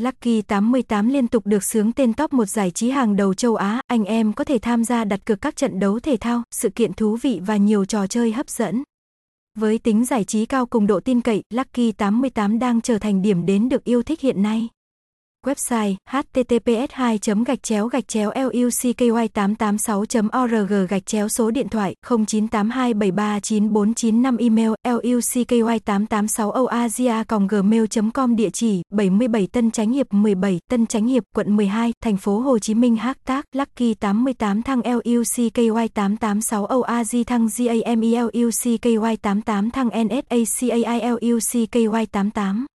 Lucky 88 liên tục được sướng tên top một giải trí hàng đầu châu Á, anh em có thể tham gia đặt cược các trận đấu thể thao, sự kiện thú vị và nhiều trò chơi hấp dẫn. Với tính giải trí cao cùng độ tin cậy, Lucky 88 đang trở thành điểm đến được yêu thích hiện nay. Website https 2 gạch chéo gạch chéo lucky 886 org gạch chéo số điện thoại 0982739495 email lucky 886 oasia gmail com, địa chỉ 77 Tân Chánh Hiệp 17 Tân Chánh Hiệp, quận 12 thành phố, Hồ Chí Minh hashtag Lucky 88 thăng lucky 886 oaz thăng game lucky 88 thăng nsacai lucky 88